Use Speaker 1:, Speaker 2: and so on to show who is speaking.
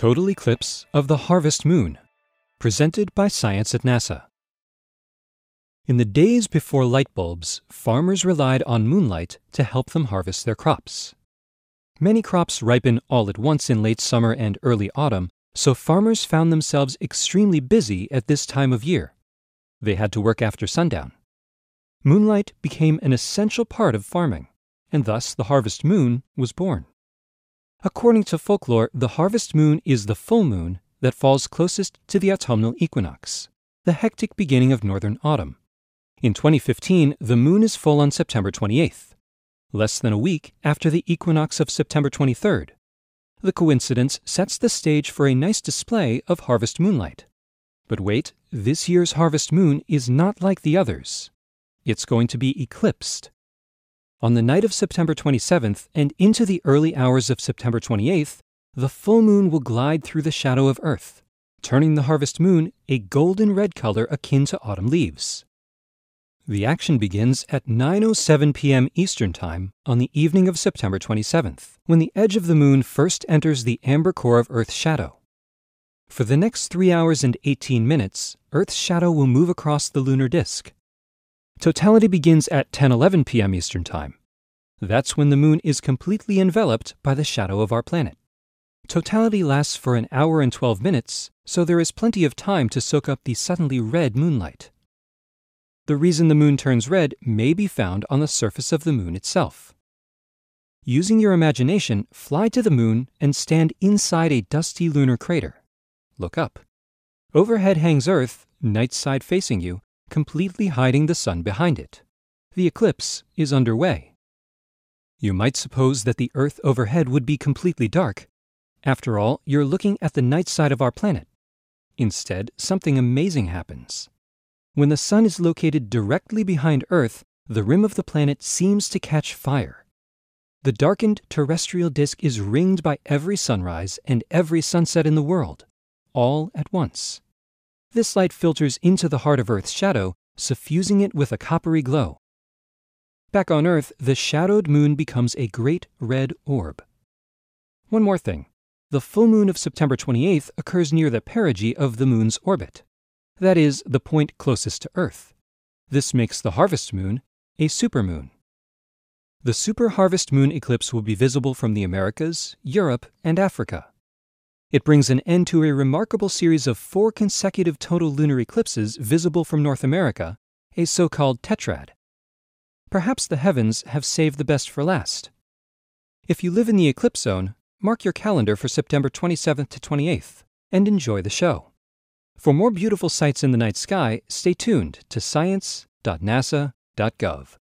Speaker 1: Total eclipse of the harvest moon, presented by Science at NASA. In the days before light bulbs, farmers relied on moonlight to help them harvest their crops. Many crops ripen all at once in late summer and early autumn, so farmers found themselves extremely busy at this time of year. They had to work after sundown. Moonlight became an essential part of farming, and thus the harvest moon was born. According to folklore, the harvest moon is the full moon that falls closest to the autumnal equinox, the hectic beginning of northern autumn. In 2015, the moon is full on September 28th, less than a week after the equinox of September 23rd. The coincidence sets the stage for a nice display of harvest moonlight. But wait, this year's harvest moon is not like the others. It's going to be eclipsed. On the night of September 27th and into the early hours of September 28th, the full moon will glide through the shadow of Earth, turning the harvest moon a golden red color akin to autumn leaves. The action begins at 9:07 p.m. Eastern Time on the evening of September 27th, when the edge of the moon first enters the amber core of Earth's shadow. For the next 3 hours and 18 minutes, Earth's shadow will move across the lunar disk, Totality begins at 10:11 p.m. Eastern Time. That's when the moon is completely enveloped by the shadow of our planet. Totality lasts for an hour and 12 minutes, so there is plenty of time to soak up the suddenly red moonlight. The reason the moon turns red may be found on the surface of the moon itself. Using your imagination, fly to the moon and stand inside a dusty lunar crater. Look up. Overhead hangs Earth, night side facing you, completely hiding the sun behind it. The eclipse is underway. You might suppose that the Earth overhead would be completely dark. After all, you're looking at the night side of our planet. Instead, something amazing happens. When the sun is located directly behind Earth, the rim of the planet seems to catch fire. The darkened terrestrial disk is ringed by every sunrise and every sunset in the world, all at once. This light filters into the heart of Earth's shadow, suffusing it with a coppery glow. Back on Earth, the shadowed moon becomes a great red orb. One more thing. The full moon of September 28th occurs near the perigee of the moon's orbit. That is, the point closest to Earth. This makes the harvest moon a supermoon. The super harvest moon eclipse will be visible from the Americas, Europe, and Africa. It brings an end to a remarkable series of four consecutive total lunar eclipses visible from North America, a so called tetrad. Perhaps the heavens have saved the best for last. If you live in the eclipse zone, mark your calendar for September 27th to 28th and enjoy the show. For more beautiful sights in the night sky, stay tuned to science.nasa.gov.